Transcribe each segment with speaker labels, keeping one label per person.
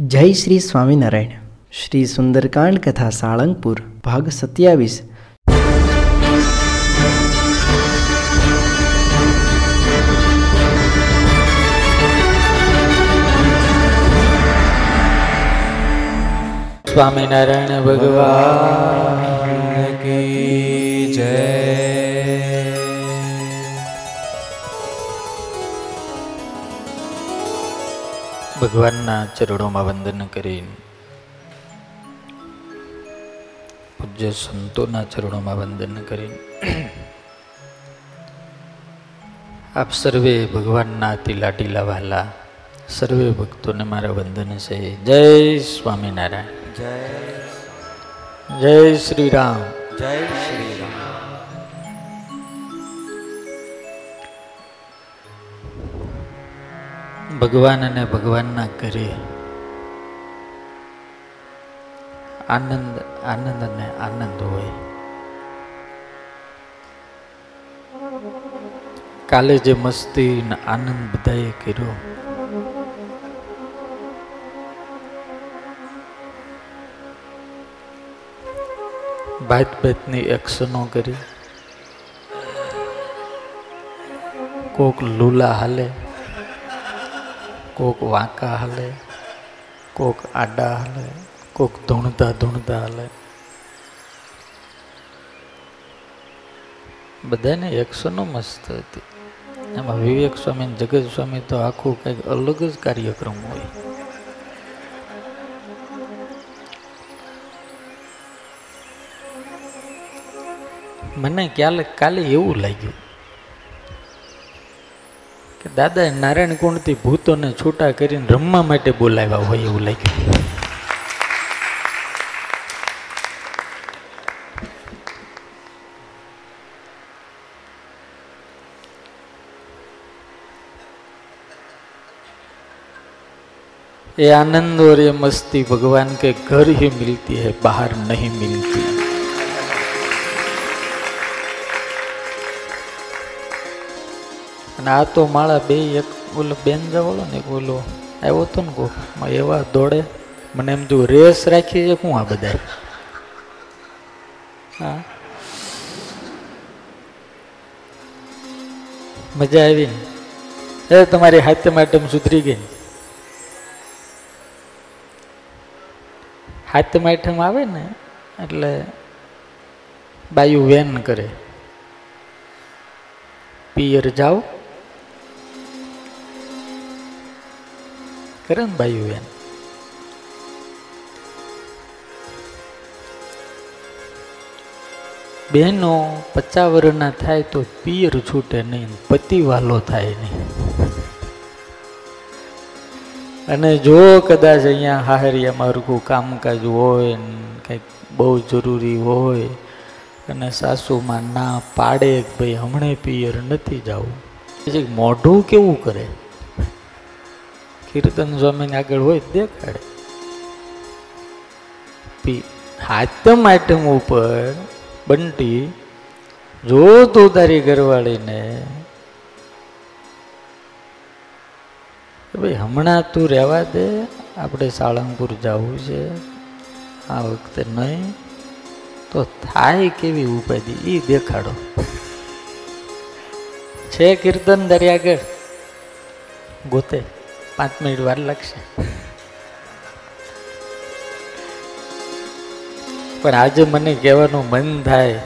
Speaker 1: જય શ્રી સ્વામિનારાયણ. શ્રી સુંદરકાંડ કથા સાળંગપુર ભાગ સત્યાવીસ.
Speaker 2: સ્વામિનારાયણ ભગવાન. ભગવાનના ચરણોમાં વંદન કરી પૂજ્ય સંતોના ચરણોમાં વંદન કરી આપ સર્વે ભગવાનના તીલા ટીલા વાલા સર્વે ભક્તોને મારા વંદન છે. જય સ્વામિનારાયણ.
Speaker 3: જય
Speaker 2: જય શ્રી રામ.
Speaker 3: જય શ્રી
Speaker 2: ભગવાન અને ભગવાનના ઘરે. આનંદ આનંદ અને આનંદ હોય. કાલે જે મસ્તી આનંદ બધાએ કર્યો. ભાત ભાતની એક્શનો કરી. કોક લુલા હાલે. કોક વાંકા હલે, કોક આડા હલે, કોક ધૂણતા ધૂણતા હલે. બધાને એક્શનો મસ્ત હતી. એમાં વિવેક સ્વામી જગત સ્વામી તો આખું કંઈક અલગ જ કાર્યક્રમ હોય. મને ક્યારેક કાલે એવું લાગ્યું. કે દાદા નારાયણ કુંડથી ભૂતોને છૂટા કરીને રમવા માટે બોલાવ્યા હોય એવું લાગ્યું ये आनंद और ये मस्ती भगवान के घर ही मिलती है बाहर नहीं मिलती અને આ તો માળા બે, એક ઓલો બેન જવાળો ને ઓલો આવ્યો હતો ને કોક એવા દોડે. મને એમ તું રેસ રાખી છે શું આ બધા હા. મજા આવી. એ તમારી હાથે આટમ સુધરી ગઈ. હાથમ માઠમ આવે ને, એટલે બાયુ વેન કરે. પિયર જાઓ. ને બાયુ વેન બહેનો પચાસ થાય તો પિયર છૂટે નહીં પતિ વાલો થાય નહીં. અને જો કદાચ અહીંયા હાહરિયામાં હરખું કામકાજ હોય કંઈક બહુ જરૂરી હોય અને સાસુમાં ના પાડે કે ભાઈ હમણે પિયર નથી જવું. મોઢું કેવું કરે? કીર્તન સ્વામીને આગળ હોય દેખાડે. હાથમ આઈટમ ઉપર બંટી, જો તું તારી ઘરવાળીને ભાઈ હમણાં તું રહેવા દે, આપણે સાળંગપુર જવું છે, આ વખતે નહીં, તો થાય કેવી ઉપાધિ એ દેખાડો. છે કીર્તન દરિયાગઢ ગોતે. પાંચ મિનિટ વાર લાગશે. પણ આજે મને કહેવાનું મન થાય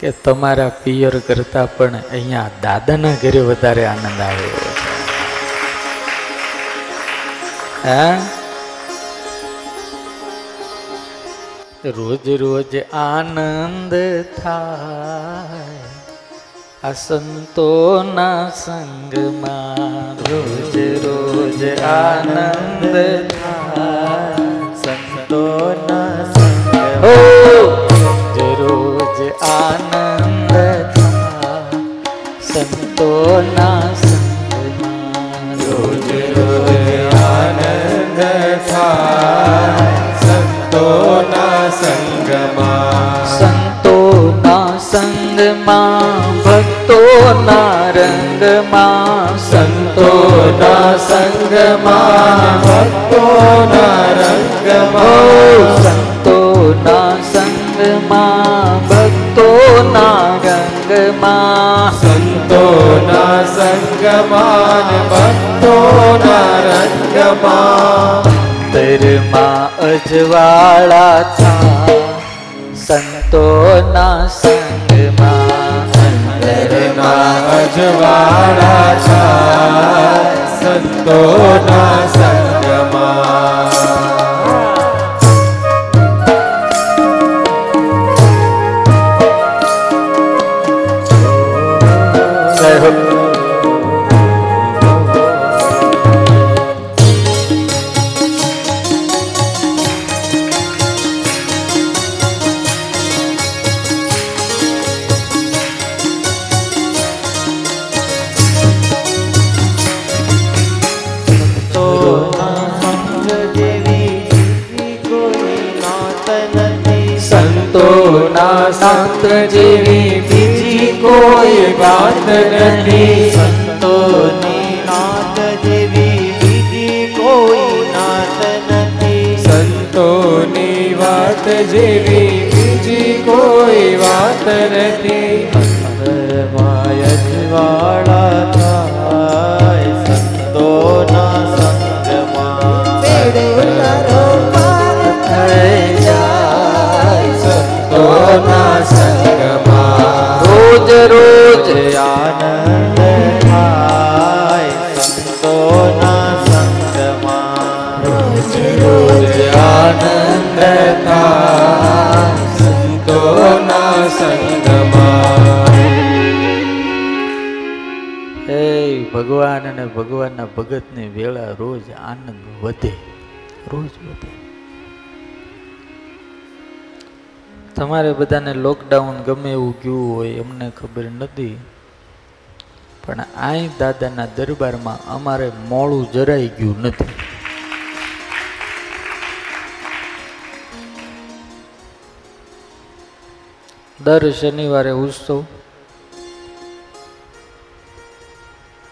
Speaker 2: કે તમારા પિયર કરતા પણ અહીંયા દાદાના ઘરે વધારે આનંદ આવે. રોજ રોજ આનંદ થાય. આ સંતોના સંગમાં રોજ રોજ આનંદ થાય
Speaker 3: સંતોના
Speaker 2: ઓ રોજ આનંદ સંતોના સંગમાં
Speaker 3: રોજ રોજ આનંદ થાય સંતોના સંગમાં
Speaker 2: સંતોના સંગમાં ભક્તોના રંગમાં સંતોના
Speaker 3: સંગમાં
Speaker 2: સંતોના સંગમાં ભક્તોના રંગમાં
Speaker 3: સંતોના સંગમાં ભક્તોના રંગમાં
Speaker 2: તરમાં અજવાળા થા સંતોના સંગમાં
Speaker 3: અંતરમાં અજવાળા થાય સંતોના સંગમાં. વાત
Speaker 4: જેવી બીજી કોઈ
Speaker 3: વાત નથી
Speaker 4: અંતરમાં અજવાળા થાય સંતોના સંગમાં
Speaker 2: થઈ જાય
Speaker 3: સંતોના સંગમાં
Speaker 2: રોજ રોજ
Speaker 4: આનંદ
Speaker 2: અને ભગવાનના ભગતની વેળા રોજ આનંદ વધે, રોજ વધે. તમારે બધાને લોકડાઉન ગમે એવું ગયું હોય અમને ખબર નથી, પણ આય દાદાના દરબારમાં અમારે મોડું જરાઈ ગયું નથી. દર શનિવારે ઉત્સવ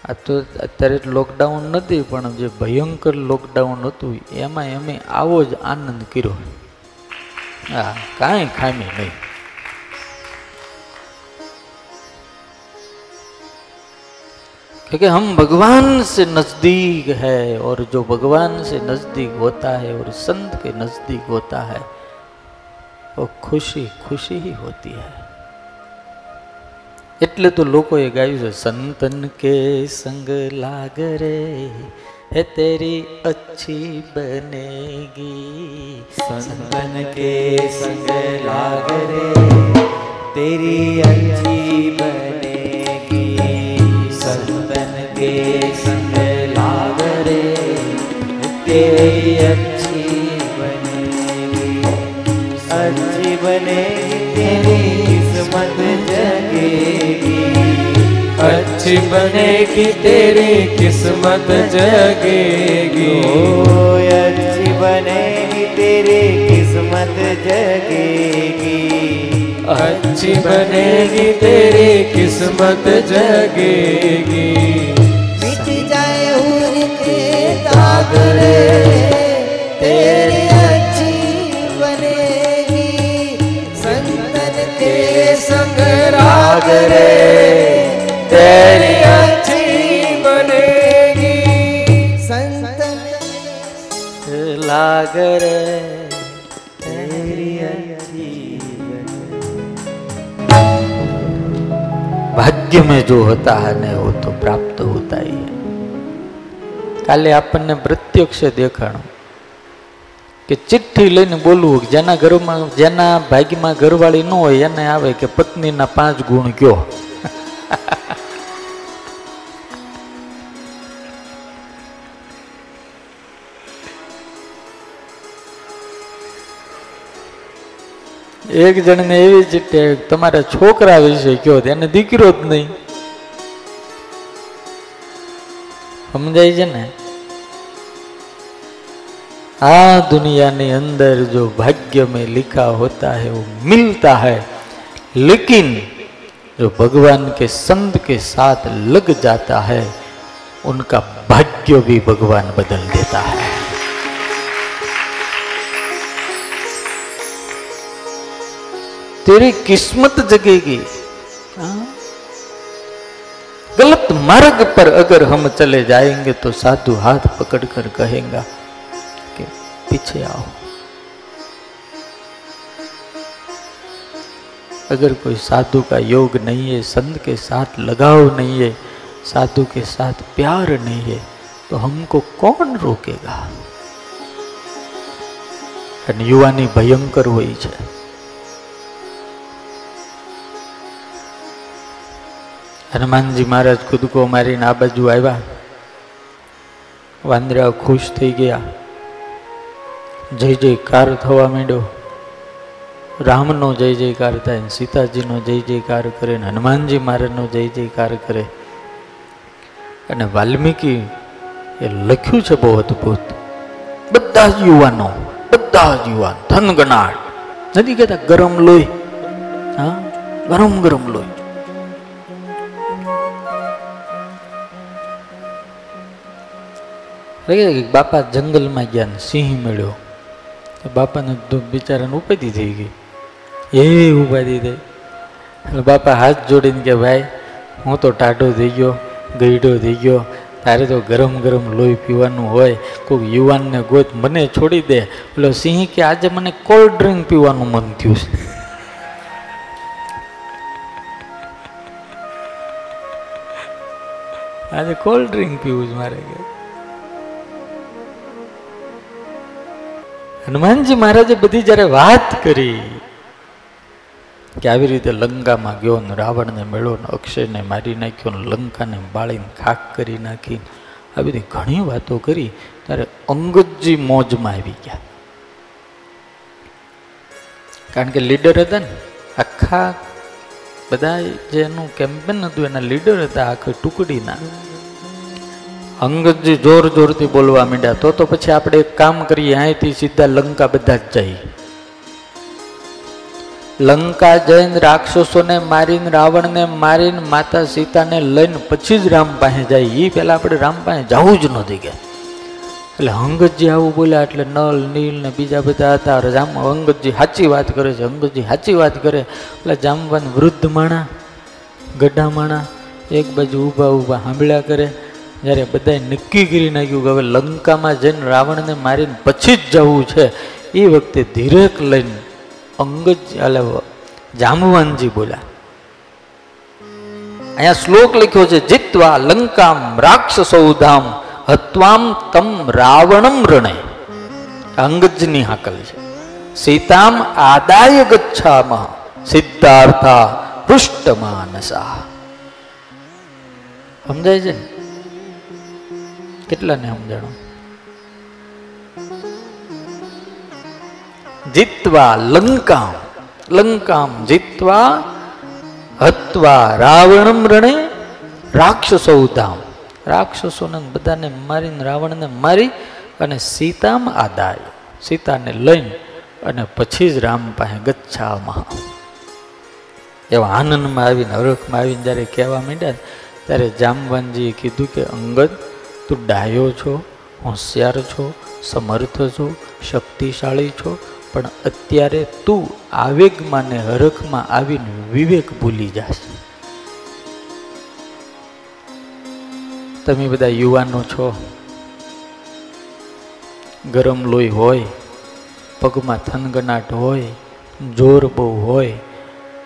Speaker 2: આ તો અત્યારે લોકડાઉન નથી પણ જે ભયંકર લોકડાઉન હતું એમાં અમે આવો જ આનંદ કર્યો હા કાંઈ ખામી નહીં क्योंकि हम भगवान से नजदीक है और जो भगवान से नजदीक होता है और संत के नजदीक होता है वो खुशी खुशी ही होती है એટલે તો લોકોએ ગાયું છે સંતન કે સંગ લાગ રે હે તેરી અચ્છી બનેગી
Speaker 4: संतन के संग लाग रे तेरी अच्छी बनेगी संतन के संग लाग रे तेरी अच्छी बनेगी अच्छी बनेगी तेरी किस्मत जगेगी
Speaker 3: अच्छी बनेगी तेरी किस्मत जगेगी
Speaker 4: ओ अच्छी बनेगी तेरी किस्मत जगेगी
Speaker 3: अच्छी बनेगी तेरी किस्मत जगेगी
Speaker 5: मिट जाए उर के दाग रे तेरी राग रे तेरी अच्छी
Speaker 3: बनेगी
Speaker 5: संतन
Speaker 2: लाग रे
Speaker 4: तेरी अच्छी
Speaker 2: ભાગ્ય में जो होता है ना वो तो प्राप्त होता ही है કાલે આપણને પ્રત્યક્ષ દેખાણું કે ચિઠ્ઠી લઈને બોલવું જેના ઘરમાં, જેના ભાગ્યમાં ઘરવાળી ન હોય, એને આવે કે પત્નીના પાંચ ગુણ કયો. એક જણને એવી ચિઠ્ઠી તમારા છોકરા વિશે કયો એને દીકરો જ નહીં. સમજાય છે ને? दुनिया ने अंदर जो भाग्य में लिखा होता है, वो मिलता है। लेकिन जो भगवान के संत के साथ लग जाता है, उनका भाग्य भी भगवान बदल देता है। तेरी किस्मत जगेगी। हाँ? गलत मार्ग पर अगर हम चले जाएँगे तो साधु हाथ पकड़कर कहेगा पीछे आओ अगर कोई साधु का योग नहीं है संत के साथ लगाव नहीं है साधु के साथ प्यार नहीं है तो हमको कौन रोकेगा અને યુવાની ભયંકર હોય છે હનુમાનજી મહારાજ કૂદકો મારીને આ બાજુ આવ્યા વાંદરા ખુશ થઈ ગયા જય જયકાર થવા માંડ્યો. રામનો જય જયકાર થાય, સીતાજીનો જય જયકાર કરે, ને હનુમાનજી મહારાજનો જય જયકાર કરે. અને વાલ્મીકી એ લખ્યું છે બહુ અદભુત. બધા જ યુવાનો, બધા જ યુવાન થનગનાટ નથી કહેતા ગરમ લોહી. હા, ગરમ ગરમ લોહી. બાપા જંગલમાં ગયા સિંહ મળ્યો. તો બાપાને બિચારાને ઉપાધિ થઈ ગઈ. એવી ઉપાધિ થઈ. એટલે બાપા હાથ જોડીને કે, ભાઈ, હું તો ટાઢો થઈ ગયો ગઈડો થઈ ગયો. તારે તો ગરમ ગરમ લોહી પીવાનું હોય. કોઈક યુવાનને ગોત, મને છોડી દે. એટલે સિંહ કે, આજે મને કોલ્ડ ડ્રિંક પીવાનું મન થયું છે. આજે કોલ્ડ ડ્રિંક પીવું જ મારે કે. હનુમાનજી મહારાજે બધી જ્યારે વાત કરી કે આવી રીતે લંકામાં ગયો ને રાવણને મેળો ને અક્ષયને મારી નાખ્યો ને લંકાને બાળીને ખાક કરી નાખી આવી બધી ઘણી વાતો કરી, ત્યારે અંગદજી મોજમાં આવી ગયા. કારણ કે લીડર હતા ને, આખા બધા જે એનું કેમ્પેન હતું, એના લીડર હતા, આખી ટુકડીના. અંગતજી જોર જોરથી બોલવા માંડ્યા, તો તો પછી આપણે એક કામ કરીએ, અહીંથી સીધા લંકા બધા જ જઈએ. લંકા જઈને રાક્ષસોને મારીને, રાવણને મારીને, માતા સીતાને લઈને પછી જ રામ પાસે જાય. એ પહેલાં આપણે રામ પાસે જવું જ નથી કે એટલે અંગતજી આવું બોલ્યા, એટલે નલ નીલ ને બીજા બધા હતા. રામ અંગતજી સાચી વાત કરે છે અંગતજી સાચી વાત કરે. એટલે જામવાન વૃદ્ધ માણા, ગઢા માણા, એક બાજુ ઊભા ઊભા સાંભળ્યા કરે. જ્યારે બધાએ નક્કી કરી નાખ્યું કે હવે લંકામાં જઈને રાવણને મારીને પછી જ જવું છે, એ વખતે ધીરેક લઈને અંગજ એટલે જામવાનજી બોલ્યા. અહીંયા શ્લોક લખ્યો છે, જીતવા લંકામ રાક્ષસૌધામ હત્વામ તમ રાવણમ રણે. અંગજની હાકલ છે. સીતામ આદાય ગચ્છામ, સિદ્ધાર્થા પૃષ્ઠમાનસા. સમજાય છે કેટલાને સમજાણો? જીતવા લંકામ લંકામ જીતવા, હત્વા રાવણમ રણે રાક્ષસૌધામ રાક્ષસોને બધાને મારીને રાવણને મારી અને સીતામ આદાય. સીતાને લઈને અને પછી જ રામ પાસે ગચ્છામાં એવા આનંદમાં આવીને હરખમાં આવીને જ્યારે કહેવા માંડ્યા ત્યારે જામવાનજીએ કીધું કે અંગદ તું ડાયો છો, હોશિયાર છો, સમર્થ છો, શક્તિશાળી છો, પણ અત્યારે તું આવેગમાં ને હરખમાં આવીને વિવેક ભૂલી જશે. તમે બધા યુવાનો છો, ગરમ લોહી હોય, પગમાં થનગનાટ હોય, જોર બહુ હોય,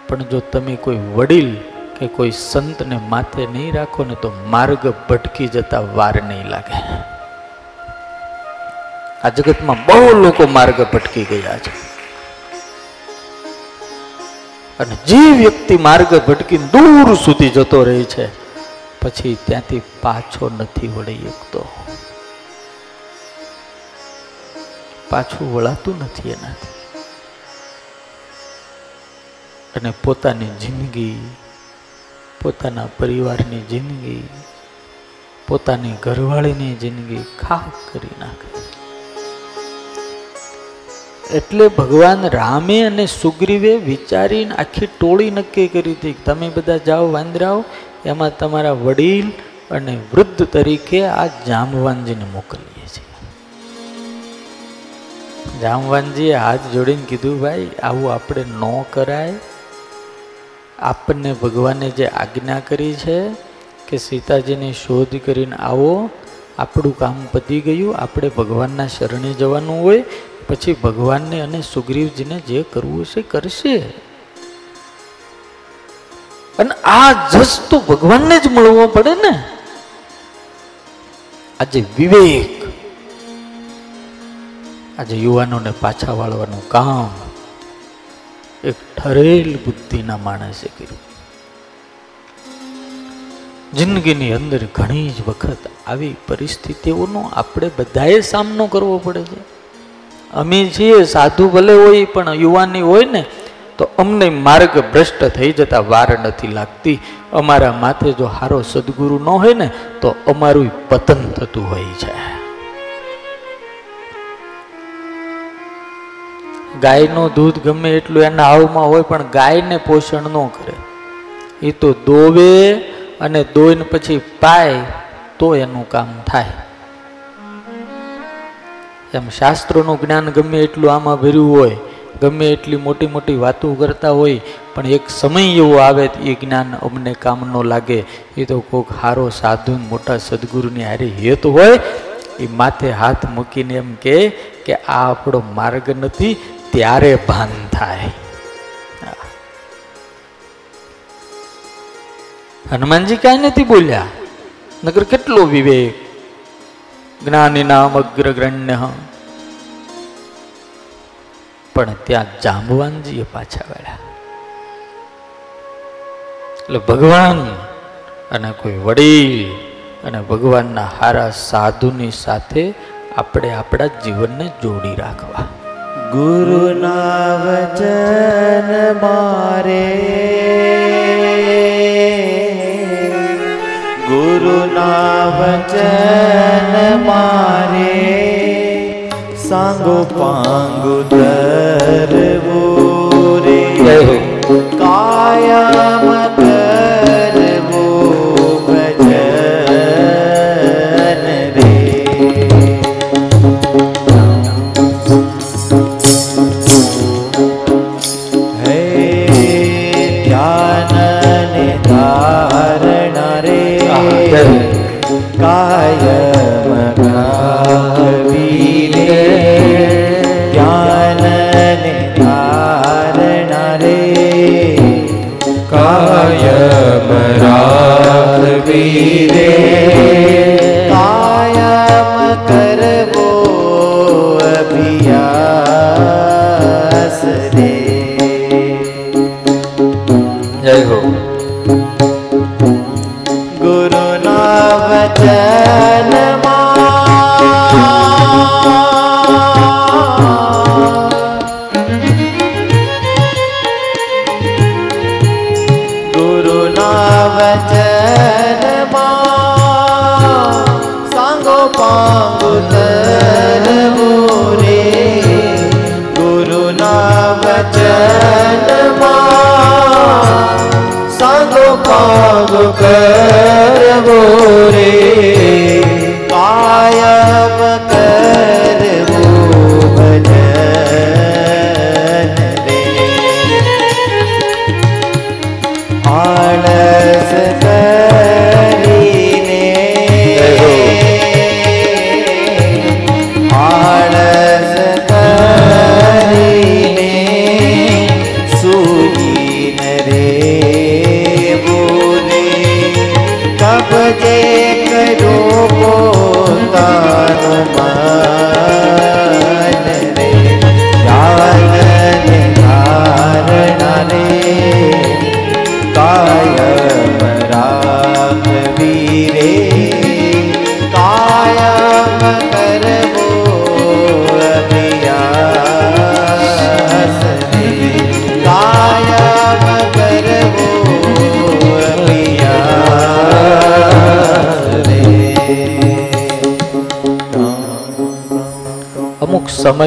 Speaker 2: પણ જો તમે કોઈ વડીલ કે કોઈ સંતને માથે નહીં રાખો ને તો માર્ગ ભટકી જતા વાર નહીં લાગે. આ જગતમાં બહુ લોકો માર્ગ ભટકી ગયા છે. અને જે વ્યક્તિ માર્ગ ભટકીને દૂર સુધી જતો રહે છે, પછી ત્યાંથી પાછો નથી વળી શકતો પાછું વળાતું નથી એનાથી. અને પોતાની જિંદગી પોતાના પરિવારની જિંદગી, પોતાની ઘરવાળીની જિંદગી ખાક કરી નાખે. એટલે ભગવાન રામે અને સુગ્રીવે વિચારીને આખી ટોળી નક્કી કરી હતી તમે બધા જાઓ વાંદરાઓ, એમાં તમારા વડીલ અને વૃદ્ધ તરીકે આ જામવાનજીને મોકલીએ છીએ. જામવાનજીએ હાથ જોડીને કીધું, ભાઈ, આવું આપણે ન કરાય. આપણને ભગવાને જે આજ્ઞા કરી છે કે સીતાજીની શોધ કરીને આવો, આપણું કામ પતી ગયું, આપણે ભગવાનના શરણે જવાનું હોય, પછી ભગવાનને અને સુગ્રીવજીને જે કરવું છે કરશે. અને આ જસ તો ભગવાનને જ મળવો પડે ને. આજે વિવેક, આજે યુવાનોને પાછા વાળવાનું કામ. એક ઠરેલ બુદ્ધિના માણસે કર્યું. જિંદગીની અંદર ઘણી જ વખત આવી પરિસ્થિતિઓનો આપણે બધાએ સામનો કરવો પડે છે. અમે છીએ સાધુ ભલે હોય, પણ યુવાની હોય ને, તો અમને માર્ગ ભ્રષ્ટ થઈ જતા વાર નથી લાગતી. અમારા માથે જો હારો સદગુરુ ન હોય ને, તો અમારું પતન થતું હોય છે. ગાયનું દૂધ ગમે એટલું એના આવમાં હોય, પણ ગાયને પોષણ ન કરે. એ તો દોવે અને દોઈને પછી પાય, તો એનું કામ થાય. એમ શાસ્ત્રોનું જ્ઞાન ગમે એટલું આમાં ભર્યું હોય, ગમે એટલી મોટી મોટી વાતો કરતા હોય, પણ એક સમય એવો આવે એ જ્ઞાન અમને કામ ન લાગે. એ તો કોઈક સારો સાધુ મોટા સદગુરુની હારી હેત હોય, એ માથે હાથ મૂકીને એમ કે આ આપણો માર્ગ નથી ત્યારે ભાન થાય. હનુમાનજી કાંઈ નથી બોલ્યા. નગર કેટલો વિવેક. જ્ઞાની નામ અગ્રગ્રણ્ય પણ ત્યાં જાંબવાનજીએ પાછા વળ્યા. એટલે ભગવાન અને કોઈ વડીલ અને ભગવાનના હારા સાધુની સાથે આપણે આપણા જીવનને જોડી રાખવા.
Speaker 4: ગુરુના વચન મારે. ગુરુના વચન મારે. સાંગો પાંગુ ધરવું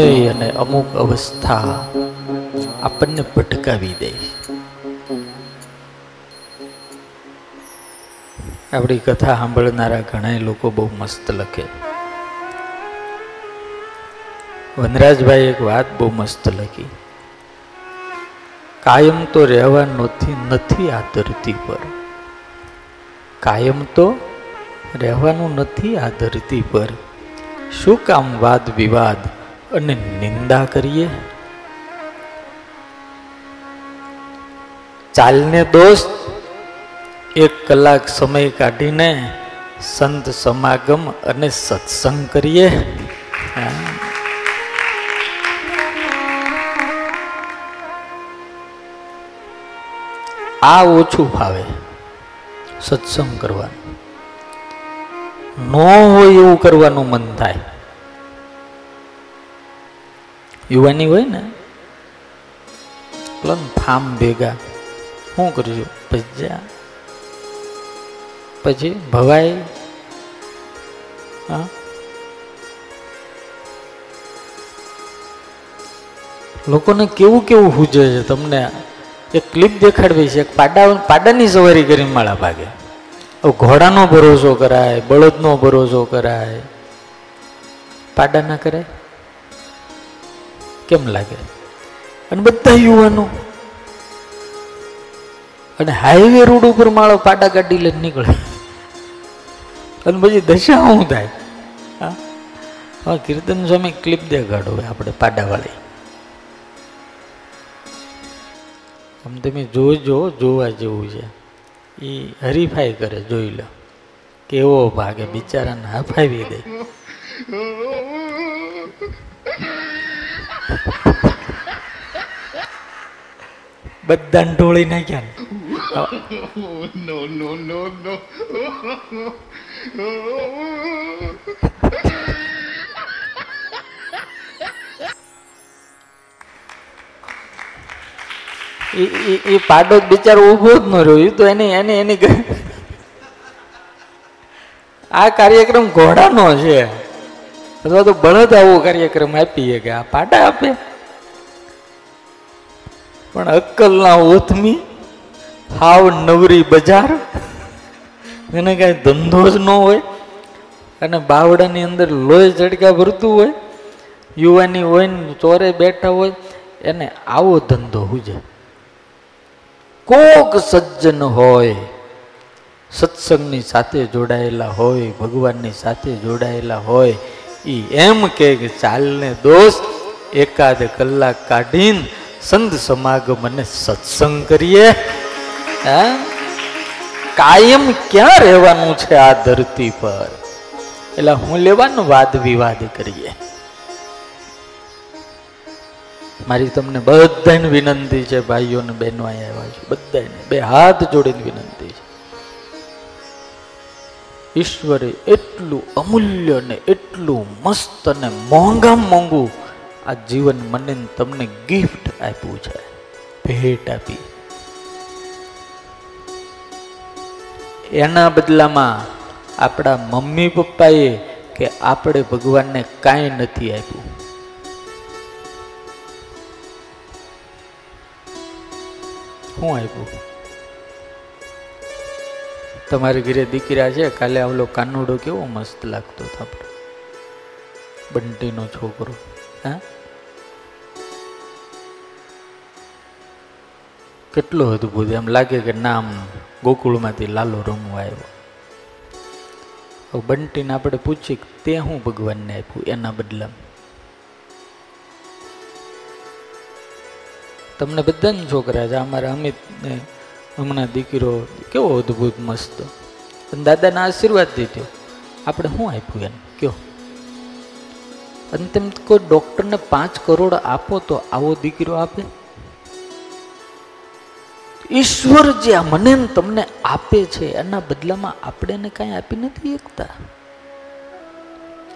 Speaker 2: સમય અને અમુક અવસ્થા આપણને ભટકાવી દે. આપણી કથા સાંભળનારા ઘણા લોકો બહુ મસ્ત લખે. વનરાજભાઈ એક વાત બહુ મસ્ત લખી. કાયમ તો રહેવા નથી નથી આ ધરતી પર. કાયમ તો રહેવાનું નથી આ ધરતી પર. શું કામ વાદ વિવાદ? અને નિંદા કરીએ? ચાલને દોસ્ત, એક કલાક સમય કાઢીને સંત સમાગમ અને સત્સંગ કરીએ. આ ઓછું ફાવે, સત્સંગ કરવાનું. ન હોય એવું કરવાનું મન થાય. યુવાની હોય ને, પેલા ફામ ભેગા. શું કરજો ભજ્યા પછી ભવાઈ. હા. લોકોને કેવું કેવું હુજે છે તમને? એક ક્લિપ દેખાડવી છે પાડા પાડાની સવારી કરીને માળા ભાગે. ઘોડાનો ભરોસો કરાય, બળદનો ભરોસો કરાય. પાડા ના કરાય? કેમ લાગે? અને બધા યુવાનો. અને હાઈવે રોડ ઉપર માળો પાડા ગાડી લઈને નીકળે. અને પછી દશા શું થાય? હા? કીર્તન સ્વામી ક્લિપ દેખાડો આપણે પાડાવાળી. આમ તમે જોજો, જોવા જેવું છે. એ હરીફાઈ કરે, જોઈ લો. કેવો ભાગે બિચારાને હફાવી દે. બધાને ઢોળી નાખ્યા એ ઈ ઈ પાડો બિચારો ઊભો જ ન રહ્યો. તો એની એની એની આ કાર્યક્રમ ઘોડાનો છે. અથવા તો બળદ આવો કાર્યક્રમ આપીએ કે આ પાટા આપે. પણ અક્કલના ઓથમી હાવ નવરી બજાર. એને કાંઈ ધંધો જ ન હોય. અને બાવડાની અંદર લોહી ઝડકા ભરતું હોય. યુવાની હોય ને ચોરે બેઠા હોય. એને આવો ધંધો હુજે. કોક સજ્જન હોય. સત્સંગની સાથે જોડાયેલા હોય, ભગવાનની સાથે જોડાયેલા હોય. એમ કે ચાલને દોસ્ત, એકાદ કલાક કાઢીને સંત સમાગમ અને સત્સંગ કરીએ. કાયમ ક્યાં રહેવાનું છે આ ધરતી પર? એટલે હું લેવાનો વાદ વિવાદ કરીએ. મારી તમને બધાને વિનંતી છે, ભાઈઓ ને બહેનો અહીંયા આવ્યા છે. બધાને, બે હાથ જોડીને વિનંતી છે. ઈશ્વરે એટલું અમૂલ્ય ને એટલું મસ્ત અને મોંઘા મોંઘું આ જીવન મને તમને ગિફ્ટ આપ્યું છે. ભેટ આપી. એના બદલામાં આપણા મમ્મી પપ્પાએ કે આપણે ભગવાનને કાંઈ નથી આપ્યું. શું આપ્યું? તમારી ઘરે દીકરા છે, કાલે આવલો કાનુડો કેવો મસ્ત લાગતો હતો આપણે. બંટીનો છોકરો, હા? કેટલો અદભુત એમ લાગે કે નામ ગોકુળમાંથી લાલો રમવા આવ્યો. બંટીને આપણે પૂછીએ કે તે હું ભગવાનને આપ્યું, એના બદલામાં? તમને બધાને છોકરા છે, અમારા અમિતને હમણાં દીકરો કેવો અદ્ભુત મસ્ત. અને દાદાના આશીર્વાદ દીધો. આપણે શું આપ્યું એને કયો? અને તેમ કોઈ ડૉક્ટરને પાંચ કરોડ આપો તો આવો દીકરો આપે? ઈશ્વર જે આ મને તમને આપે છે, એના બદલામાં આપણે એને કાંઈ આપી નથી શકતા.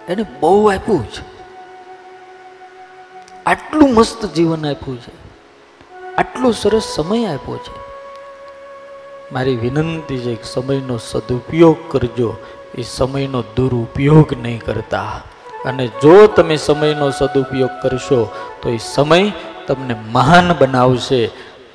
Speaker 2: એને બહુ આપ્યું છે. આટલું મસ્ત જીવન આપ્યું છે. આટલો સરસ સમય આપ્યો છે. મારી વિનંતી છે કે સમયનો સદુપયોગ કરજો એ સમયનો દુરુપયોગ નહીં કરતા અને જો તમે સમયનો સદુપયોગ કરશો તો એ સમય તમને મહાન બનાવશે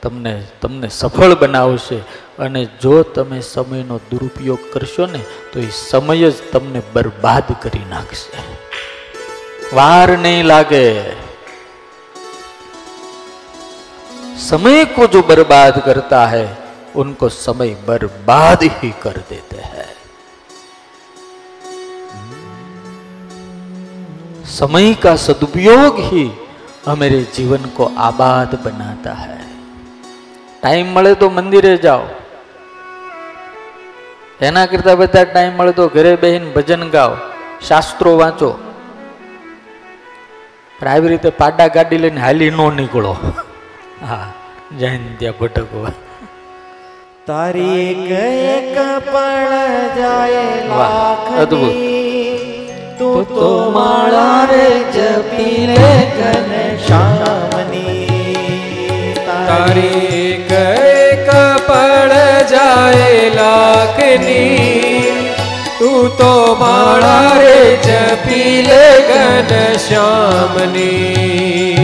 Speaker 2: તમને તમને સફળ બનાવશે અને જો તમે સમયનો દુરુપયોગ કરશો ને તો એ સમય જ તમને બરબાદ કરી નાખશે વાર નહીં લાગે समय को जो बर्बाद करता है उनको समय बर्बाद ही कर देते हैं समय का सदुपयोग ही हमारे जीवन को आबाद बनाता है टाइम મળે તો મંદિરે જાઓ એના કરતા બધા ટાઈમ મળે તો ઘરે બેહીને ભજન ગાઓ શાસ્ત્રો વાંચો પણ આવી રીતે પાડા ગાડી લઈને હાલી નો નીકળો હા જૈન ત્યાં ભટકવા
Speaker 4: તારી એક એક પળ જાય
Speaker 2: લાખ અદ્ભુત.
Speaker 4: તું તો માળા રે જપી લે ઘન શામની.
Speaker 3: તારી એક એક પળ જાય લાખની. તું તો માળા રે જપી લે ઘન શ્યામની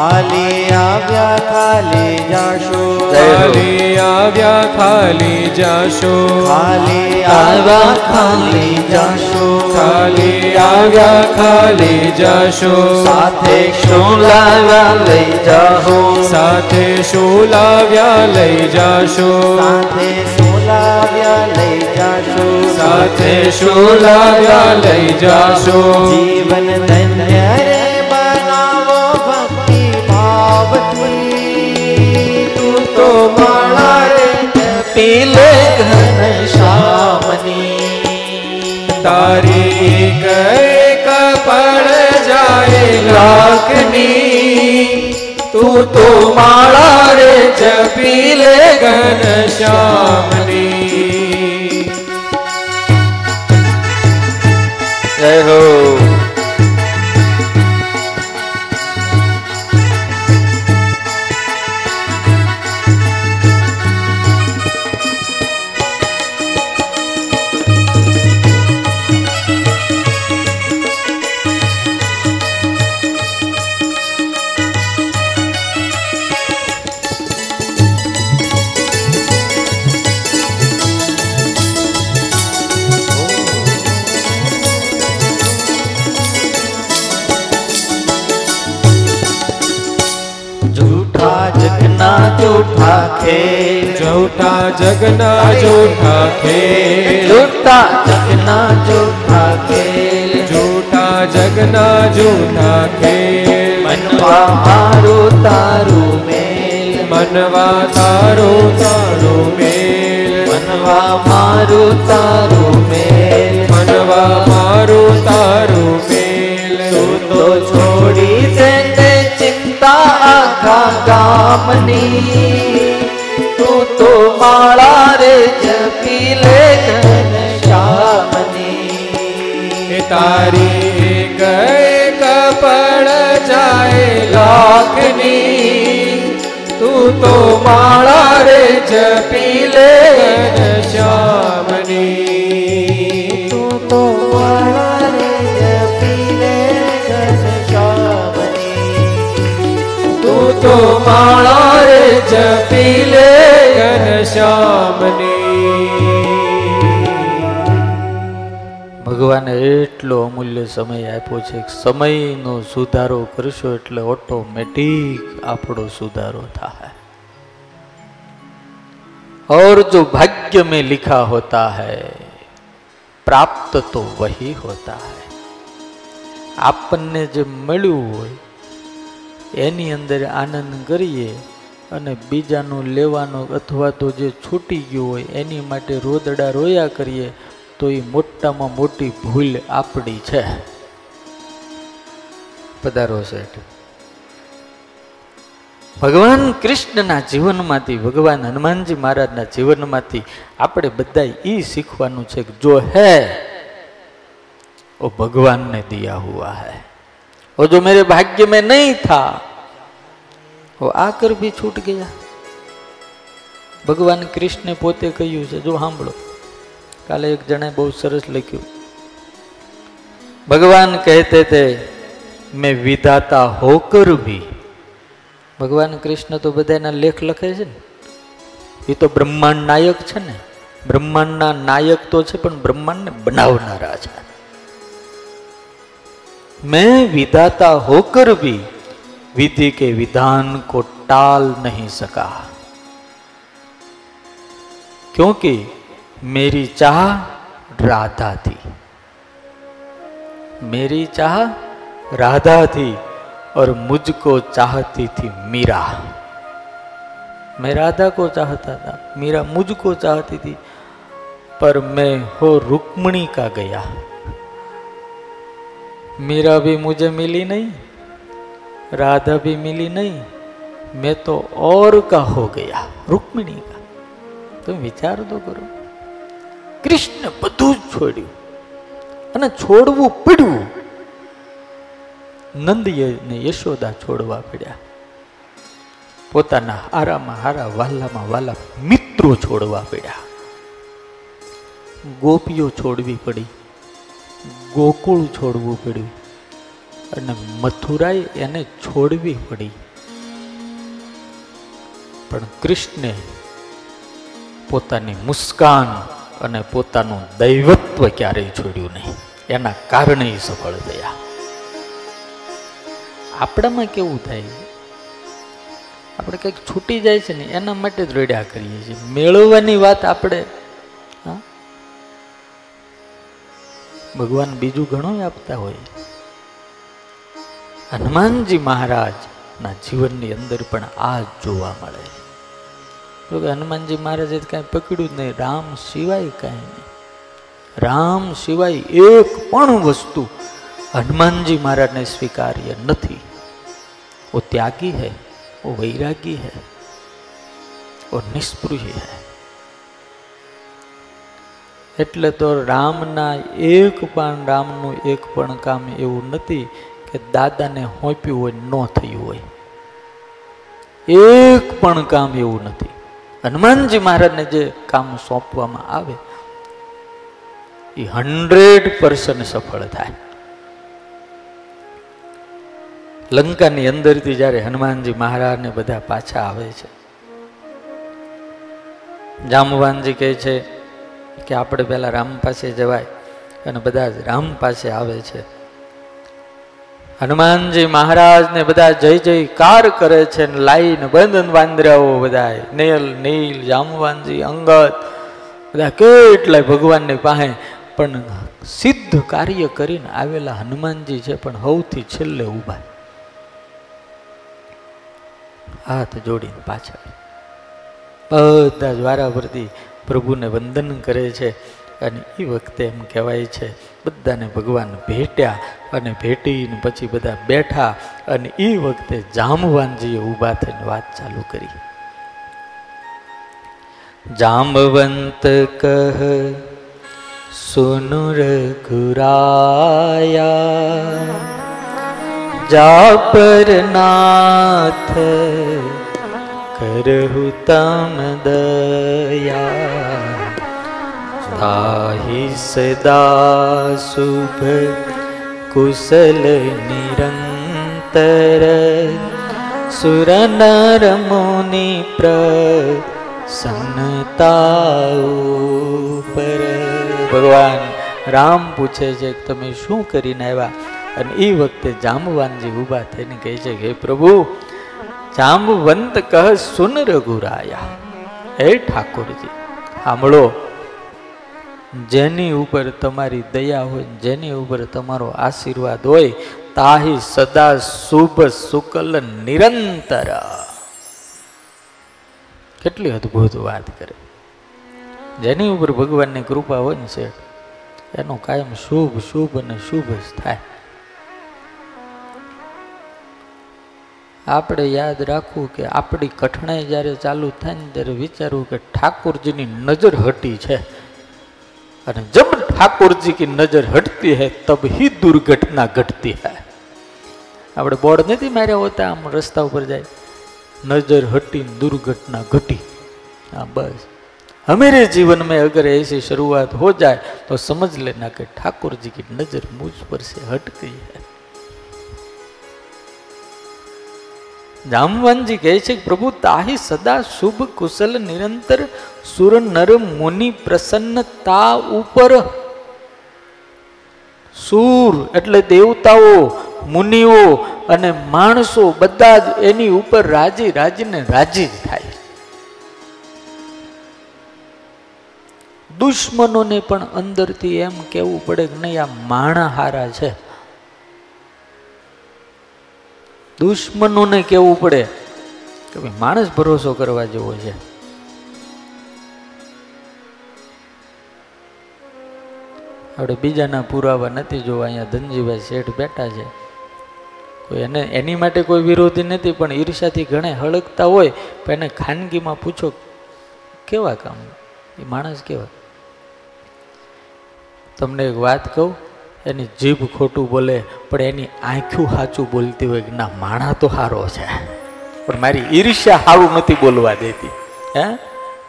Speaker 4: ખાલી આવ્યા ખાલી જાશો.
Speaker 3: ખાલી આવ્યા ખાલી જાશો.
Speaker 4: ખાલી આવ્યા ખાલી જાશો.
Speaker 3: ખાલી આવ્યા ખાલી જાશો.
Speaker 4: સાથે શું લાવ્યા લઈ જાહો
Speaker 3: સાથે શું લાવ્યા લઈ જાશો.
Speaker 4: સાથે શું લાવ્યા લઈ જાશો.
Speaker 3: સાથે શું લાવ્યા લઈ જાશો.
Speaker 4: જીવન ધન્ય તું તો માળા રે જપી લે ઘન શામની
Speaker 3: તારી એક કપડ જાય લાખની. તું તો માળા રે જપી લે ઘન શ્યામની
Speaker 4: ગામની તું તો માળા રે જપી લે ઘન શ્યામની.
Speaker 3: તારી એક પળ જાય લાખની. તું તો માળા રે જપી
Speaker 4: માળા રે જપી લે
Speaker 3: ઘનશ્યામની
Speaker 2: ભગવાને એટલો અમૂલ્ય સમય આપ્યો છે કે સમયનો સુધારો કરશો એટલે ઓટોમેટિક આપણો સુધારો થાય और जो भाग्य में लिखा होता है प्राप्त तो वही होता है આપણને જે મળ્યું હોય એની અંદર આનંદ કરીએ અને બીજાનું લેવાનું અથવા તો જે છૂટી ગયું હોય એની માટે રોદડા રોયા કરીએ, તો એ મોટામાં મોટી ભૂલ આપણી છે. પધારો શેઠ. ભગવાન કૃષ્ણના જીવનમાંથી, ભગવાન હનુમાનજી મહારાજના જીવનમાંથી આપણે બધા એ શીખવાનું છે કે જો હે, ઓ ભગવાનને દિયા હુઆ હૈ. है और जो मेरे भाग्य में नहीं था वो आकर भी छूट गया ભગવાન કૃષ્ણે પોતે કહ્યું છે જો સાંભળો કાલે એક જણે બહુ સરસ લખ્યું ભગવાન કહેતે તે મેં વિધાતા હોકર ભી ભગવાન કૃષ્ણ તો બધાના લેખ લખે છે ને એ તો બ્રહ્માંડ નાયક છે ને બ્રહ્માંડના નાયક તો છે પણ બ્રહ્માંડને બનાવનારા છે मैं विदाता होकर भी विधि के विधान को टाल नहीं सका। क्योंकि मेरी चाह राधा थी। मेरी चाह राधा थी और मुझको चाहती थी मीरा। मैं राधा को चाहता था, मीरा मुझको चाहती थी, पर मैं हो रुक्मणी का गया। मीरा भी मुझे मिली नहीं राधा भी मिली नहीं मैं तो और का हो गया रुक्मिणी का તમે વિચાર તો કરો કૃષ્ણ બધું જ છોડ્યું અને છોડવું પડ્યું નંદીએ ને યશોદા છોડવા પડ્યા પોતાના હારામાં હારા વાલામાં વાલા મિત્રો છોડવા પડ્યા ગોપીઓ છોડવી પડી ગોકુળ છોડવું પડ્યું અને મથુરાએ એને છોડવી પડી. પણ કૃષ્ણે પોતાની મુસ્કાન અને પોતાનું દૈવત્વ ક્યારેય છોડ્યું નહીં. એના કારણે સફળ થયા. આપણામાં કેવું થાય? આપણે કંઈક છૂટી જાય છે ને, એના માટે જ રડ્યા કરીએ છીએ. મેળવવાની વાત આપણે ભગવાન બીજું ઘણું આપતા હોય હનુમાનજી મહારાજના જીવનની અંદર પણ આ જ જોવા મળે જો કે હનુમાનજી મહારાજે કાંઈ પકડ્યું જ નહીં રામ સિવાય કાંઈ નહીં રામ સિવાય એક પણ વસ્તુ હનુમાનજી મહારાજને સ્વીકાર્ય નથી वो त्यागी है वो वैरागी है वो निष्पृही है એટલે તો રામના એક પણ, રામનું એક પણ કામ એવું નથી કે દાદાને હોંપ્યું હોય, ન થયું હોય. એક પણ કામ એવું નથી. હનુમાનજી મહારાજને જે કામ સોંપવામાં આવે, એ હંડ્રેડ પર્સન્ટ સફળ થાય. લંકાની અંદરથી જ્યારે હનુમાનજી મહારાજને બધા પાછા આવે છે જામવાનજી કહે છે કે આપણે પહેલાં રામ પાસે જવાય. અને બધા રામ પાસે આવે છે. હનુમાનજી મહારાજને બધા જય જયકાર કરે છે ને લાઈન બંધન વાંદરાઓ બધા નીલ નીલ, જામવાનજી અંગત બધા કેટલાય ભગવાનની પાસે. પણ સિદ્ધ કાર્ય કરીને આવેલા હનુમાનજી છે, પણ સૌથી છેલ્લે ઊભા. હાથ જોડીને પાછળ. બધા જ વારાફરતી પ્રભુને વંદન કરે છે અને એ વખતે એમ કહેવાય છે, બધાને ભગવાન ભેટ્યા અને ભેટીને પછી બધા બેઠા અને એ વખતે જામવાનજીએ ઊભા થઈને વાત ચાલુ કરી. જામવંત કહ સુનુર ઘુરાયા જા પર નાથ દયા તાહી સદા શુભ કુશલ નિરંતર સુર નર મુનિ પ્રસન્નતા પર ભગવાન રામ પૂછે છે કે તમે શું કરીને આવ્યા અને એ વખતે જામવાનજી ઊભા થઈને કહે છે કે પ્રભુ જામવંત કહ, સુન રઘુરાયા. હે ઠાકોરજી, સાંભળો. જેની ઉપર તમારી દયા હોય, જેની ઉપર તમારો આશીર્વાદ હોય, તાહી સદા શુભ શુકલ નિરંતર. કેટલી અદ્ભુત વાત કરે. જેની ઉપર ભગવાનની કૃપા હોય ને છે એનું કાયમ શુભ શુભ અને શુભ જ થાય. આપણે યાદ રાખવું કે આપણી કઠણાઈ જ્યારે ચાલુ થાય ને ત્યારે વિચારવું કે ઠાકોરજીની નજર હટી છે. અને જબ ઠાકોરજી કી નજર હટતી હૈ, તબ હી દુર્ઘટના ઘટતી હૈ. આપણે બોર્ડ નથી માર્યા હોતા, આમ રસ્તા ઉપર જાય. નજર હટી દુર્ઘટના ઘટી. હા, બસ. હમેરે જીવન મેં અગર એસી શરૂઆત હો જાય, તો સમજ લેના કે ઠાકોરજી કી નજર મુજ પર સે હટ ગઈ હૈ. જામવાનજી કહે છે કે, પ્રભુ, તાહી સદા શુભ કુશલ નિરંતર સુર નર મુનિ પ્રસન્નતા ઉપર. સુર એટલે દેવતાઓ, મુનિઓ અને માણસો બધા જ એની ઉપર રાજી રાજીને રાજી જ થાય. દુશ્મનોને પણ અંદરથી એમ કેવું પડે કે નહીં, આ માણા હારા છે. દુશ્મનોને કેવું પડે? કે ભાઈ માણસ ભરોસો કરવા જેવો છે. આપણે બીજાના પુરાવા નથી જોવા, અહીંયા ધનજીભાઈ શેઠ બેઠા છે. કોઈ એને, એની માટે કોઈ વિરોધી નથી, પણ ઈર્ષાથી ઘણે હળગતા હોય, પણ એને ખાનગીમાં પૂછો, કેવા કામ? એ માણસ કેવા? તમને એક વાત કહું એની જીભ ખોટું બોલે, પણ એની આંખું સાચું બોલતી હોય કે ના, માણા તો સારો છે. પણ મારી ઈર્ષ્યા સારું નથી બોલવા દેતી. હે?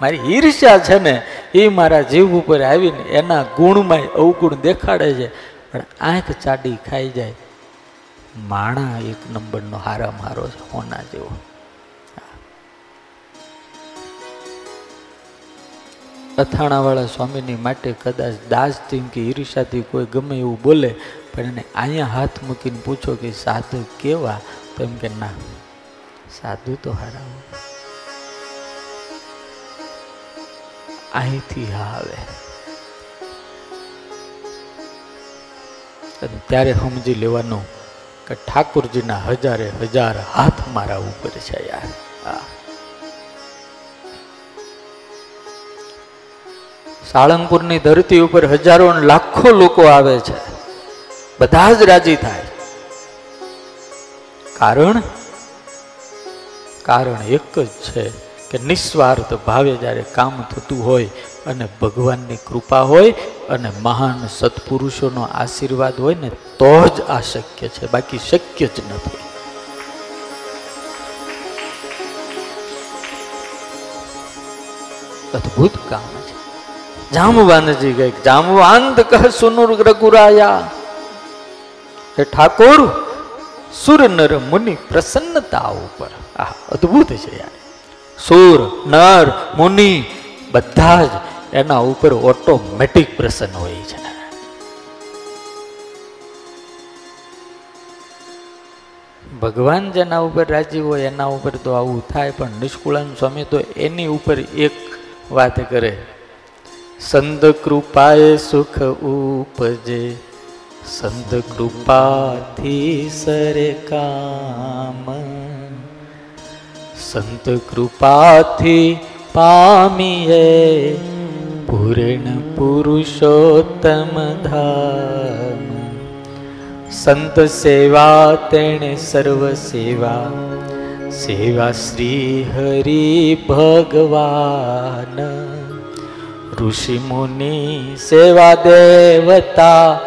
Speaker 2: મારી ઈર્ષ્યા છે ને એ મારા જીવ ઉપર આવીને એના ગુણમાં અવગુણ દેખાડે છે, પણ આંખ ચાડી ખાઈ જાય. માણા એક નંબરનો હારામ હારો છે, હોના જેવો. અથાણાવાળા સ્વામીની માટે કદાચ દાસથી કે ઈર્ષાથી કોઈ ગમે એવું બોલે, પણ એને અહીંયા હાથ મૂકીને પૂછો કે સાધુ કેવા? તો એમ કે, ના, સાધુ તો હારા અહીંથી હા આવે. ત્યારે સમજી લેવાનું કે ઠાકુરજીના હજારે હજાર હાથ મારા ઉપર છે યાર. હા. સાળંગપુરની ધરતી ઉપર હજારો લાખો લોકો આવે છે. બધા જ રાજી થાય. કારણ? કારણ એક જ છે કે નિસ્વાર્થ ભાવે જ્યારે કામ થતું હોય અને ભગવાનની કૃપા હોય અને મહાન સત્પુરુષોનો આશીર્વાદ હોય ને, તો જ આ શક્ય છે. બાકી શક્ય જ નથી. અદ્ભુત કામ. જામવાનજી ગઈ જામવાંત કહ સુનુર રઘુરાયા. કે ઠાકોર, સુર નર મુનિ પ્રસન્નતા ઉપર. આ અદ્ભુત છે યાર. સુર, નર, મુનિ બધા જ એના ઉપર ઓટોમેટિક પ્રસન્ન હોય છે. ભગવાન જેના ઉપર રાજી હોય, એના ઉપર તો આવું થાય, પણ નિષ્કુળાન સ્વામી તો એની ઉપર એક વાત કરે. સંત કૃપાએ સુખ ઉપજે. સંત કૃપાથી સરે કામ. સંત કૃપાથી પામીએ પૂર્ણ પુરુષોત્તમ ધામ. સંત સેવા તેણે સર્વ સેવા. સેવા શ્રી હરિ ભગવાન. ઋષિ મુનિ સેવા દેવતા,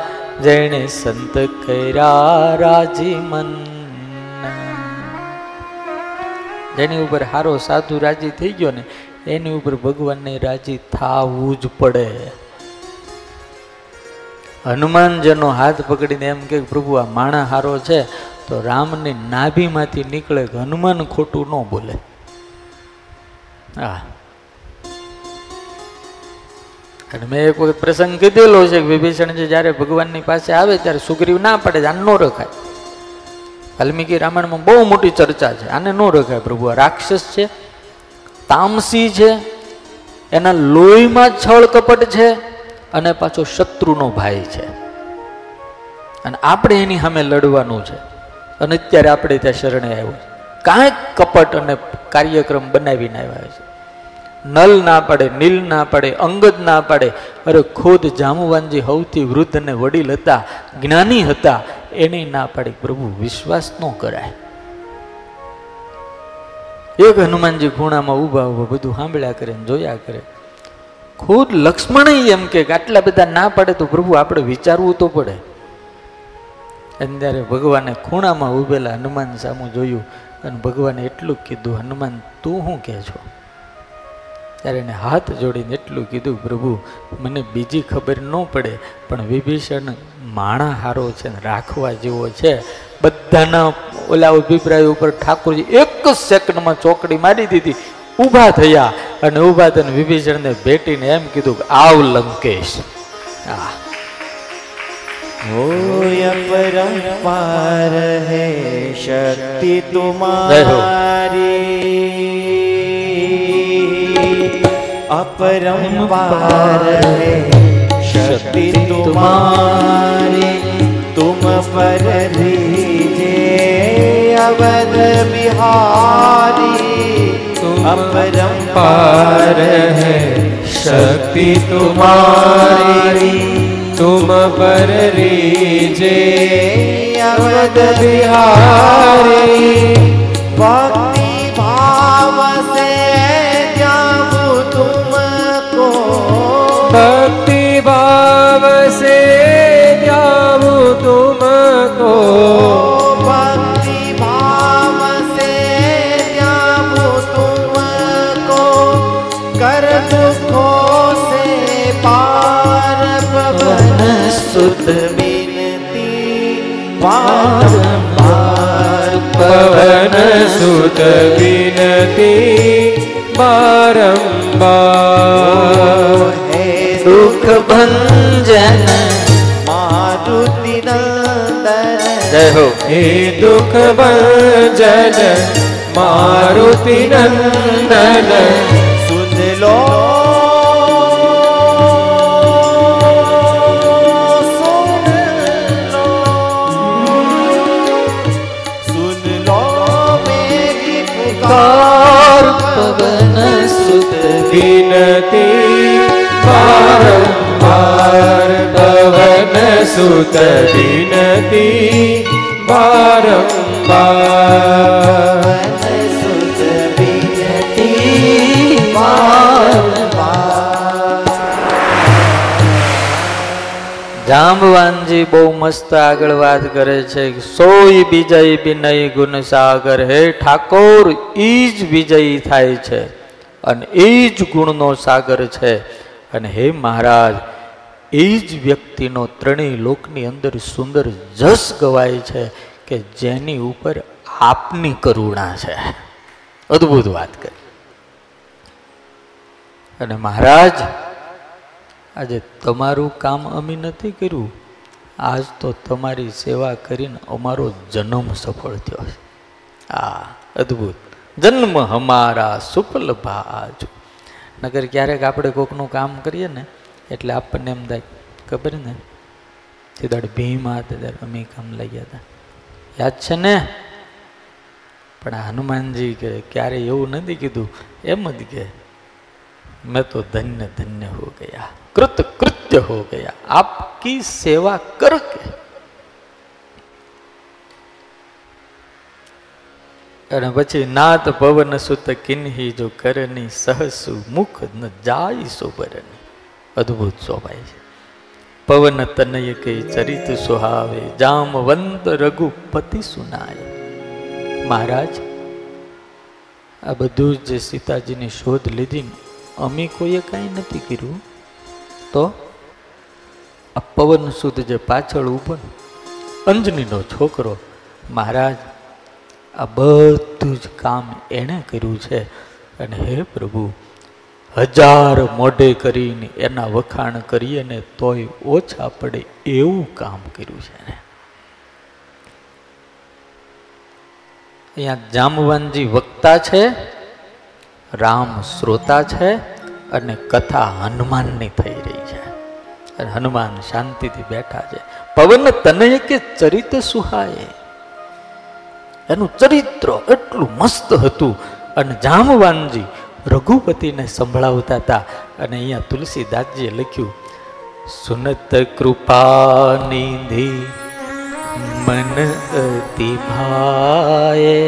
Speaker 2: જેણે સંત કર્યા રાજી મન જેની ઉપર હારો સાધુ રાજી થઈ ગયો ને, એની ઉપર ભગવાનને રાજી થવું જ પડે. હનુમાનજનો હાથ પકડીને એમ કે, પ્રભુ, આ માણા હારો છે, તો રામની નાભીમાંથી નીકળે હનુમાન ખોટું ન બોલે. હા. અને મેં એક વખત પ્રસંગ કીધેલો છે કે વિભીષણજી જ્યારે ભગવાનની પાસે આવે ત્યારે સુગ્રીવ ના પડે આને ન રખાય. વાલ્મીકી રામાયણમાં બહુ મોટી ચર્ચા છે, આને ન રખાય પ્રભુ. આ રાક્ષસ છે, તામસી છે, એના લોહીમાં છળ કપટ છે અને પાછો શત્રુનો ભાઈ છે. અને આપણે એની સામે લડવાનું છે. અને અત્યારે આપણે ત્યાં શરણે આવ્યું છે કાંઈક કપટ અને કાર્યક્રમ બનાવીને આવ્યા છે નલ ના પડે, નીલ ના પડે, અંગદ ના પડે. અરે ખુદ જામુવાનજી સૌથી વૃદ્ધ અને વડીલ હતા, જ્ઞાની હતા. એને ના પડે, પ્રભુ વિશ્વાસ ન કરાય. એક હનુમાનજી ખૂણામાં ઊભા ઊભા બધું સાંભળ્યા કરે જોયા કરે. ખુદ લક્ષ્મણ એમ કે આટલા બધા ના પડે તો પ્રભુ આપણે વિચારવું તો પડે. અને ત્યારે ભગવાને ખૂણામાં ઉભેલા હનુમાન સામું જોયું અને ભગવાને એટલું કીધું, હનુમાન, તું શું કહે છો? ત્યારે એને હાથ જોડીને એટલું કીધું પ્રભુ મને બીજી ખબર ન પડે પણ વિભીષણ માણા હારો છે ને રાખવા જેવો છે. બધાના ઓલા અભિપ્રાય ઉપર ઠાકોરજી એક જ સેકન્ડમાં ચોકડી મારી દીધી. ઊભા થયા અને ઊભા થઈને વિભીષણને ભેટીને એમ કીધું કે આવ લંકેશ. આ.
Speaker 4: હોય પરપાર હે શક્તિ તુમારી. अपरंपार है शक्ति तुम्हारी तुम पर लीजे अवध बिहारी
Speaker 3: पार है शक्ति तुम्हारी तुम पर रीजे
Speaker 4: अवध
Speaker 3: बिहारी
Speaker 4: भक्ति
Speaker 3: સંત વિનતી વારંવાર
Speaker 4: પવન સુત વિનતી વારંવાર હે દુઃખ ભંજન મારુતિ
Speaker 2: નંદન હે
Speaker 3: દુઃખ ભંજન મારુતિ નંદન સુન લો
Speaker 4: ઉતરી નથી
Speaker 2: જામવાનજી બહુ મસ્ત આગળ વાત કરે છે સોય વિજય વિનય ગુણ સાગર હે ઠાકોર ઈ જ વિજય થાય છે અને એ જ ગુણનો સાગર છે. અને હે મહારાજ એ જ વ્યક્તિનો ત્રણેય લોકની અંદર સુંદર જસ ગવાય છે કે જેની ઉપર આપની કરુણા છે. અદ્ભુત વાત કરી. અને મહારાજ, આજે તમારું કામ અમે નથી કર્યું. આજ તો તમારી સેવા કરીને અમારો જન્મ સફળ થયો છે. આ અદ્ભુત. જન્મ હમારા સુપલ ભાજ. નગર ક્યારેક આપણે કોકનું કામ કરીએ ને એટલે આપણને એમ થાય ખબર ને તે દાડ ભીમા હતા ત્યારે અમે કામ લાગ્યા હતા યાદ છે ને પણ હનુમાનજી કે ક્યારે એવું નથી કીધું એમ જ કે મેં તો ધન્ય ધન્ય હો ગયા કૃત કૃત્ય હો ગયા આપકી સેવા કરકે અને પછી નાથ પવન સુત કિન્હી જો કરની સહસુ મુખ ન જાય સોબરન અદ્ભુત શોભાય છે. પવન તનય કે ચરિત સુહાવે જામવંત રઘુપતિ સુનાય. મહારાજ, આ બધું જ સીતાજીની શોધ લીધી અમે કોઈએ કાંઈ નથી કર્યું? તો આ પવન સુદ જે પાછળ ઉપર અંજનીનો છોકરો, મહારાજ, આ બધું જ કામ એણે કર્યું છે. અને હે પ્રભુ હજાર મોઢે કરીને એના વખાણ કરીએ ને તોય ઓછા પડે એવું કામ કર્યું છે ને અહીંયા જામવાનજી વક્તા છે, રામ શ્રોતા છે અને કથા હનુમાનની થઈ રહી છે. અને હનુમાન શાંતિથી બેઠા છે. પવન તને કે ચરિત્ર સુહાય? એનું ચરિત્ર એટલું મસ્ત હતું. અને જામવાનજી રઘુપતિને સંભળાવતા હતા અને અહીંયા તુલસીદાસજીએ લખ્યું, સુનત કૃપા નિધિ મન અતિ ભાય,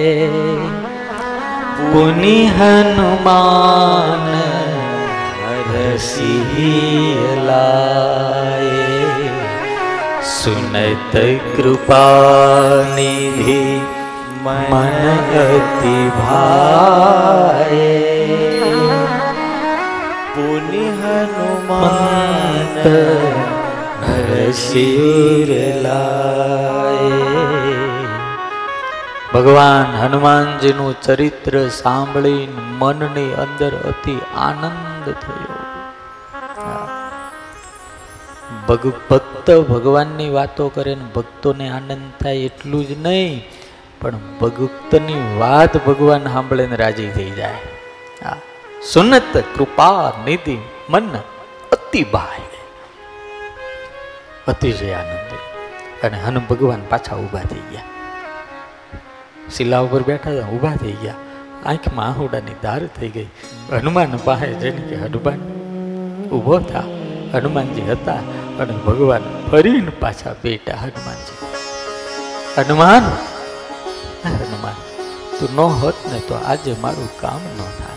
Speaker 2: પુનિ હનુમાન હરસિલાય સુનત કૃપા નિધિ મન અતિ ભાયે
Speaker 4: પુનિ लाए।
Speaker 2: ભગવાન હનુમાનજીનું ચરિત્ર સાંભળીને મનની અંદર અતિ આનંદ થયો. ભગ ભક્ત ભગવાનની વાતો કરે ને ભક્તોને આનંદ થાય એટલું જ નહીં, પણ ભક્તની વાત ભગવાન સાંભળે ને રાજી થઈ જાય. હા. સુનત, કૃપા, નિધિ મન અતિ બાય અતિશય આનંદ. અને હનુ ભગવાન પાછા ઊભા થઈ ગયા. શિલા ઉપર બેઠા હતા, ઊભા થઈ ગયા. આંખમાં આહુડાની ધાર થઈ ગઈ. હનુમાન પાસે જઈને કે, હનુમાન, ઊભો થા. હનુમાનજી હતા અને ભગવાન ફરીને પાછા બેટા હનુમાનજી. હનુમાન હનુમાન, તું ન હોત ને તો આજે મારું કામ ન થાય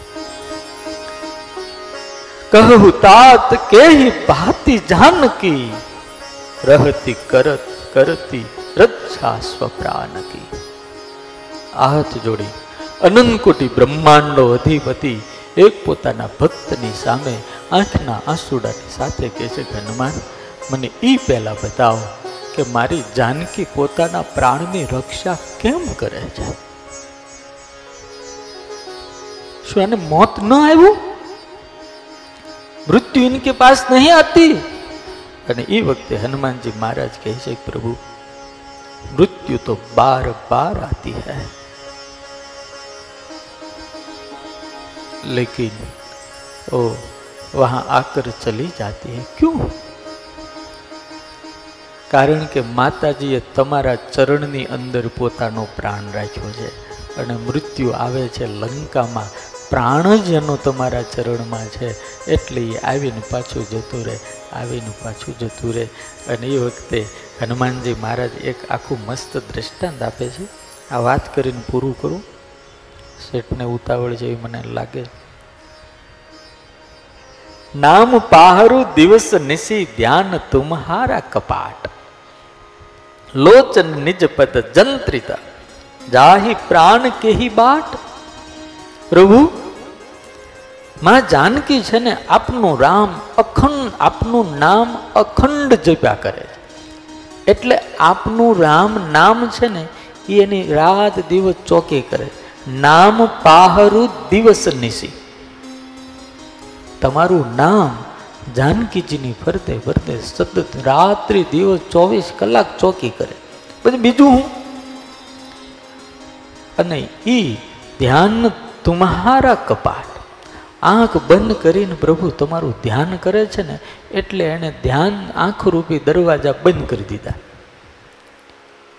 Speaker 2: કહું, તાત કેહી ભાતી જાનકી? રહતી કરત કરતી રક્ષા સ્વપ્રાનકી. આ જોડી અનંતકોટી બ્રહ્માંડો અધિપતિ, એક પોતાના ભક્તની સામે આંખના આંસુડાની સાથે કહે છે હનુમાન મને એ પહેલાં બતાવો કે મારી જાનકી પોતાના પ્રાણની રક્ષા કેમ કરે છે? શું એને મોત ન આવ્યું? મૃત્યુ ઇનકે પાસ નહીં આતી અને એ વખતે હનુમાનજી મહારાજ કહે છે કે પ્રભુ मृत्यु तो बार बार आती है लेकिन ओ वहां आकर चली जाती है क्यों કારણ કે માતાજીએ તમારા ચરણની અંદર પોતાનો પ્રાણ રાખ્યો છે અને મૃત્યુ આવે છે લંકામાં પ્રાણ જ એનો તમારા ચરણમાં છે. એટલે એ આવીને પાછું જતું રહે, આવીને પાછું જતું રહે. અને એ વખતે હનુમાનજી મહારાજ એક આખું મસ્ત દ્રષ્ટાંત આપે છે. આ વાત કરીને પૂરું કરું. શેઠને ઉતાવળ જેવી મને લાગે. નામ પાહરું દિવસ નિશી ધ્યાન તુમ્હારા કપાટ. લોચન નિજ પદ જંત્રિત. જાહી પ્રાણ કેહી બાટ. પ્રભુ માં જાનકી છે ને, આપનું રામ અખંડ, આપનું નામ અખંડ જપ્યા કરે એટલે આપનું રામ નામ છે ને, એ એની રાત દિવસ ચોકી કરે નામ પાહરું દિવસ નિશી તમારું નામ જાનકીજીની ફરતે ફરતે સતત રાત્રિ દિવસ ચોવીસ કલાક ચોકી કરે. પછી બીજું હું અને ઈ ધ્યાન તુમ્હારા કપાટ આંખ બંધ કરીને પ્રભુ તમારું ધ્યાન કરે છે ને, એટલે એણે ધ્યાન આંખ રૂપી દરવાજા બંધ કરી દીધા.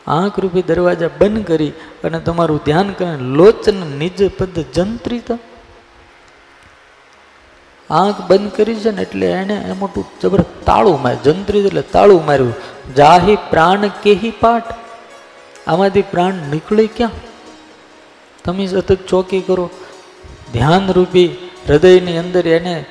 Speaker 2: આંખ રૂપી દરવાજા બંધ કરી અને તમારું ધ્યાન કરે લોચન નિજ પદ જંત્રિત. આંખ બંધ કરી છે ને, એટલે એણે એ મોટું જબર તાળું માર્યું, જંત્રિત એટલે તાળું માર્યું. જાહી પ્રાણ કેહી પાઠ. આમાંથી પ્રાણ નીકળે ક્યાં? તમે સતત ચોકી કરો. ધ્યાન રૂપી હૃદયની અંદર એને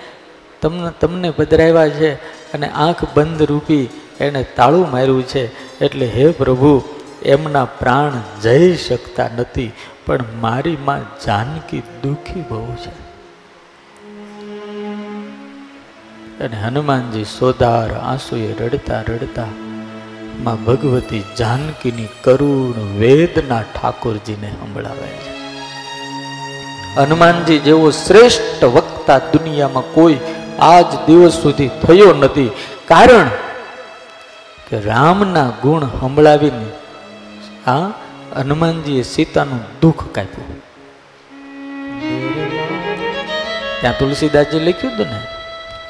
Speaker 2: તમને તમને પધરાવ્યા છે અને આંખ બંધ રૂપી એને તાળું માર્યું છે. એટલે હે પ્રભુ, એમના પ્રાણ જઈ શકતા નથી, પણ મારી માં જાનકી દુઃખી બહુ છે. અને હનુમાનજી સોદાર આંસુએ રડતા રડતા માં ભગવતી જાનકીની કરુણ વેદના ઠાકોરજીને સંભળાવે છે. હનુમાનજી જેવો શ્રેષ્ઠ વક્તા દુનિયામાં કોઈ આજ દિવસ સુધી થયો નથી. કારણ કે રામના ગુણ સંભળાવીને આ હનુમાનજીએ સીતાનું દુઃખ કાપ્યું. ત્યાં તુલસીદાસજી લખ્યું હતું ને,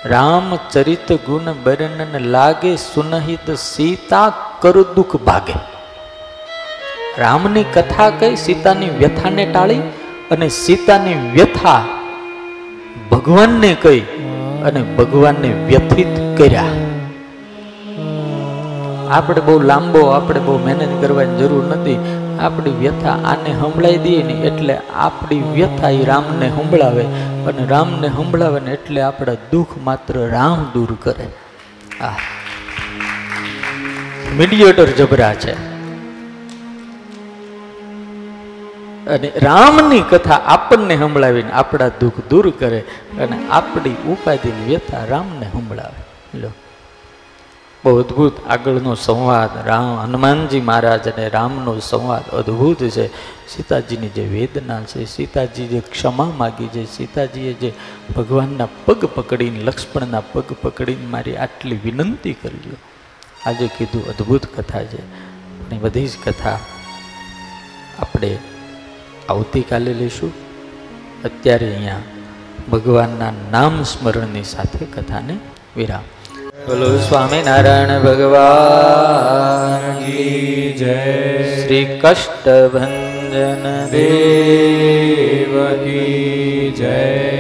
Speaker 2: રામચરિત ગુણ બરનન લાગે સુનહિત સીતા કર દુઃખ ભાગે. રામની કથા કઈ સીતાની વ્યથાને ટાળી? અને સીતાની વ્યથા ભગવાનને કહી અને ભગવાનને વ્યથિત કર્યા. આપણે બહુ લાંબો, આપણે બહુ મહેનત કરવાની જરૂર નથી. આપણી વ્યથા આને સંભળાઈ દઈએ ને એટલે આપણી વ્યથા એ રામને સંભળાવે અને રામને સંભળાવે ને એટલે આપણા દુઃખ માત્ર રામ દૂર કરે. આ. મીડિયેટર જબરા છે. અને રામની કથા આપણને સંભળાવીને આપણા દુઃખ દૂર કરે અને આપણી ઉપાધિની વ્યથા રામને સંભળાવે. લો. બહુ અદ્ભુત આગળનો સંવાદ રામ, હનુમાનજી મહારાજ અને રામનો સંવાદ અદ્ભુત છે. સીતાજીની જે વેદના છે, સીતાજી જે ક્ષમા માગી છે, સીતાજીએ જે ભગવાનના પગ પકડીને, લક્ષ્મણના પગ પકડીને મારી આટલી વિનંતી કરી આજે કીધું અદ્ભુત કથા છે. પણ એ બધી જ કથા આપણે આવતીકાલે લઈશું. અત્યારે અહીંયા ભગવાનના નામ સ્મરણની સાથે કથાને વિરામ. બોલો સ્વામિનારાયણ ભગવાન
Speaker 3: જય.
Speaker 2: શ્રી કષ્ટભંજન દેવ
Speaker 3: દેવ કી જય.